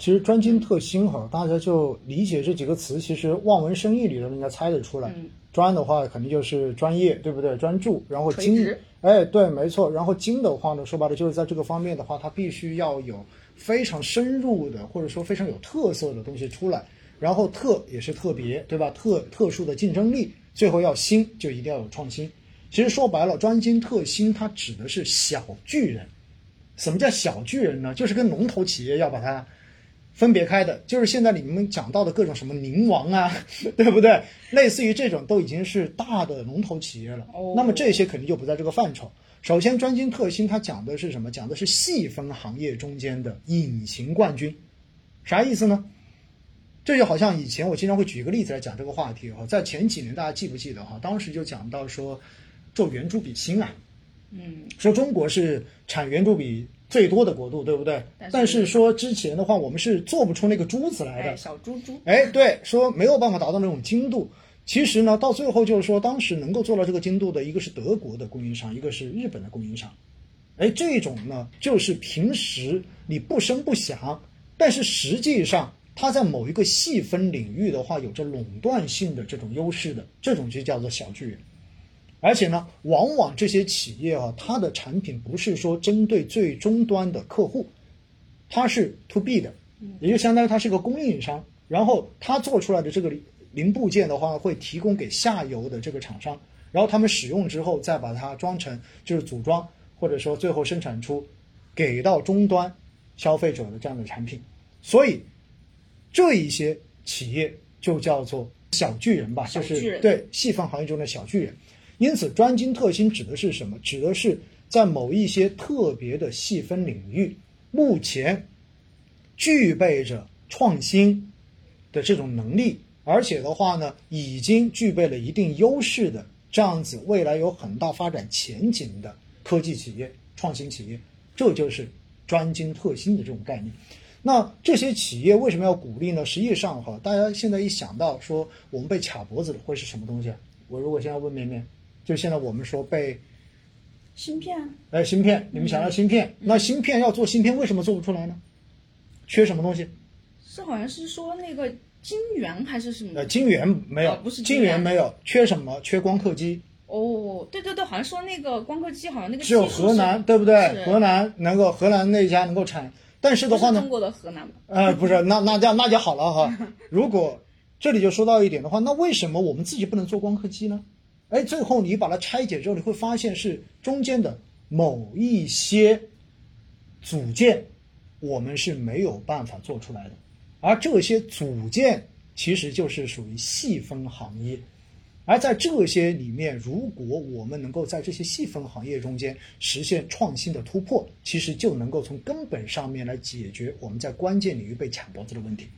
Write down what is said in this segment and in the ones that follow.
其实专精特新哈，大家就理解这几个词，其实望文生义里头应该猜得出来。嗯专的话肯定就是专业，对不对？专注，然后精哎，对，没错。然后精的话呢，说白了就是在这个方面的话，它必须要有非常深入的，或者说非常有特色的东西出来。然后特也是特别，对吧？特特殊的竞争力，最后要新就一定要有创新。其实说白了，专精特新，它指的是小巨人。什么叫小巨人呢？就是跟龙头企业要把它分别开的，就是现在你们讲到的各种什么宁王啊，对不对？类似于这种都已经是大的龙头企业了。哦那么这些肯定就不在这个范畴。首先，专精特新它讲的是什么？讲的是细分行业中间的隐形冠军。啥意思呢？这就好像以前我经常会举一个例子来讲这个话题哈，在前几年大家记不记得哈？当时就讲到说做圆珠笔芯啊，嗯，说中国是产圆珠笔最多的国度，对不对？但是说之前的话，我们是做不出那个珠子来的哎，。小珠珠，哎，对，说没有办法达到那种精度。其实呢，到最后就是说，当时能够做到这个精度的，一个是德国的供应商，一个是日本的供应商。哎，这种呢，就是平时你不声不响，但是实际上它在某一个细分领域的话，有着垄断性的这种优势的，这种就叫做小巨人。而且呢，往往这些企业啊，它的产品不是说针对最终端的客户，它是 to B 的，也就相当于它是个供应商，然后它做出来的这个零零部件的话，会提供给下游的这个厂商，然后他们使用之后再把它装成就是组装，或者说最后生产出给到终端消费者的这样的产品，所以这一些企业就叫做小巨人吧，就是对细分行业中的小巨人。因此，专精特新指的是什么？指的是在某一些特别的细分领域，目前具备着创新的这种能力，而且的话呢，已经具备了一定优势的这样子，未来有很大发展前景的科技企业、创新企业，这就是专精特新的这种概念。那这些企业为什么要鼓励呢？实际上哈，大家现在一想到说我们被卡脖子的会是什么东西啊？我如果现在问绵绵，就现在我们说被芯片啊，哎芯片，你们想要芯片，那芯片要做芯片，为什么做不出来呢？缺什么东西？是好像是说那个晶圆还是什么呃，？晶圆没有，哦不是晶晶圆圆没有，缺什么？缺光刻机，哦，对对对，好像说那个光刻机好像那个只有河南对不对？河南能够河南那家能够产，但是的话呢中，国的河南吗？呃，不是，那那那就好了哈。如果这里就说到一点的话，那为什么我们自己不能做光刻机呢？哎，最后你把它拆解之后，你会发现是中间的某一些组件，我们是没有办法做出来的，而这些组件其实就是属于细分行业。而在这些里面，如果我们能够在这些细分行业中间实现创新的突破，其实就能够从根本上面来解决我们在关键领域被卡脖子的问题。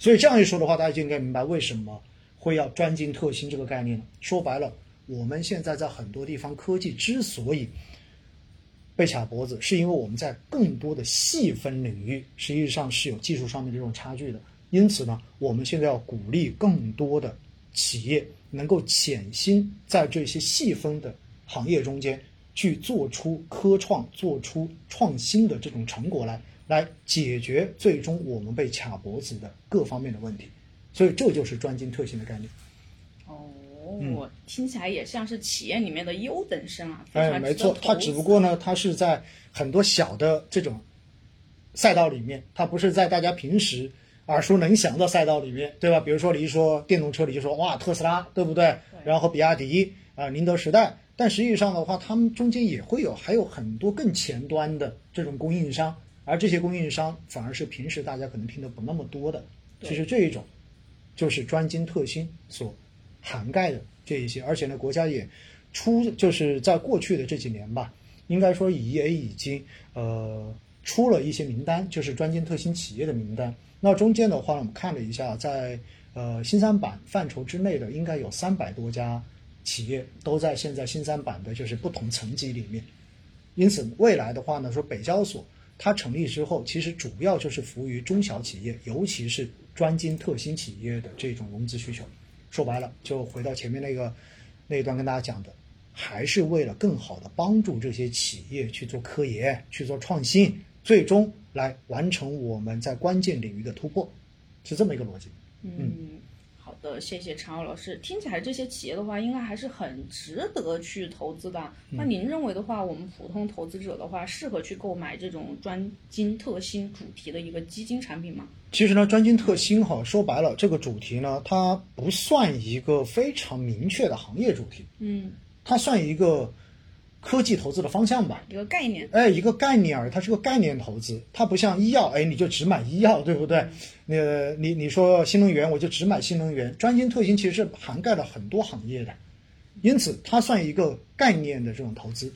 所以这样一说的话，大家就应该明白为什么会要专精特新这个概念了。说白了，我们现在在很多地方科技之所以被卡脖子，是因为我们在更多的细分领域实际上是有技术上面的这种差距的。因此呢，我们现在要鼓励更多的企业能够潜心在这些细分的行业中间去做出科创、做出创新的这种成果来，来解决最终我们被卡脖子的各方面的问题。所以这就是专精特新的概念。哦，听起来也像是企业里面的优等生啊，非哎，没错，它只不过呢，它是在很多小的这种赛道里面，它不是在大家平时耳熟能详的赛道里面，对吧？比如说你一说电动车，你就说哇特斯拉，对不对？然后比亚迪啊、宁德时代，但实际上的话，他们中间也会有还有很多更前端的这种供应商，而这些供应商反而是平时大家可能听得不那么多的。其实这一种就是专精特新所涵盖的这一些，而且呢，国家也出就是在过去的这几年吧，应该说也已经呃出了一些名单，就是专精特新企业的名单。那中间的话，我们看了一下，在呃新三板范畴之内的，应该有三百多家企业都在现在新三板的就是不同层级里面。因此，未来的话呢，说北交所它成立之后，其实主要就是服务于中小企业，尤其是专精特新企业的这种融资需求。说白了，就回到前面那个那一段跟大家讲的，还是为了更好的帮助这些企业去做科研、去做创新，最终来完成我们在关键领域的突破，是这么一个逻辑。嗯，的，谢谢常浩老师。听起来这些企业的话，应该还是很值得去投资的。嗯那您认为的话，我们普通投资者的话，适合去购买这种专精特新主题的一个基金产品吗？其实呢，专精特新哈，说白了，这个主题呢，它不算一个非常明确的行业主题，嗯，它算一个科技投资的方向吧。一个概念。哎，一个概念而已，它是个概念投资，它不像医药，哎，你就只买医药，对不对？那个你你说新能源，我就只买新能源。专精特新其实是涵盖了很多行业的，因此它算一个概念的这种投资。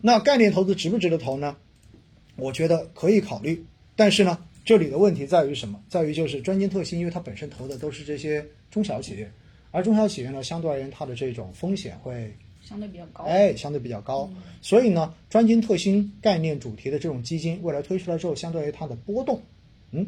那概念投资值不值得投呢？我觉得可以考虑，但是呢，这里的问题在于什么？在于就是专精特新，因为它本身投的都是这些中小企业，而中小企业呢，相对而言它的这种风险会相对比较高。哎，相对比较高。所以呢，专精特新概念主题的这种基金，未来推出来之后，相对于它的波动，嗯，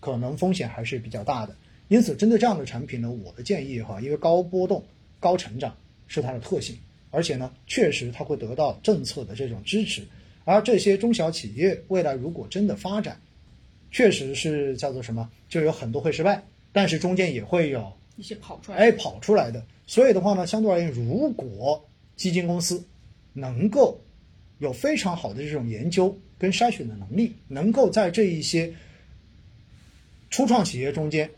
可能风险还是比较大的。因此，针对这样的产品呢，我的建议哈，因为高波动、高成长是它的特性，而且呢，确实它会得到政策的这种支持。而这些中小企业未来如果真的发展，确实是叫做什么，就有很多会失败，但是中间也会有一些跑出来。哎跑出来的。所以的话呢，相对而言，如果基金公司能够有非常好的这种研究跟筛选的能力，能够在这一些初创企业中间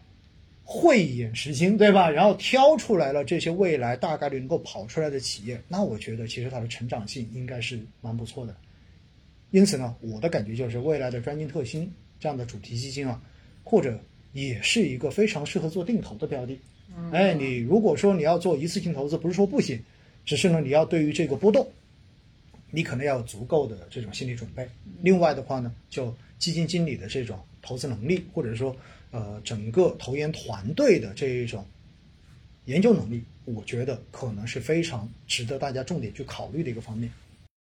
慧眼识金，对吧？然后挑出来了这些未来大概率能够跑出来的企业，那我觉得其实它的成长性应该是蛮不错的。因此呢，我的感觉就是未来的专精特新这样的主题基金啊，或者也是一个非常适合做定投的标的。哎，你如果说你要做一次性投资，不是说不行，只是呢，你要对于这个波动，你可能要有足够的这种心理准备。另外的话呢，就基金经理的这种投资能力，或者说呃整个投研团队的这一种研究能力，我觉得可能是非常值得大家重点去考虑的一个方面。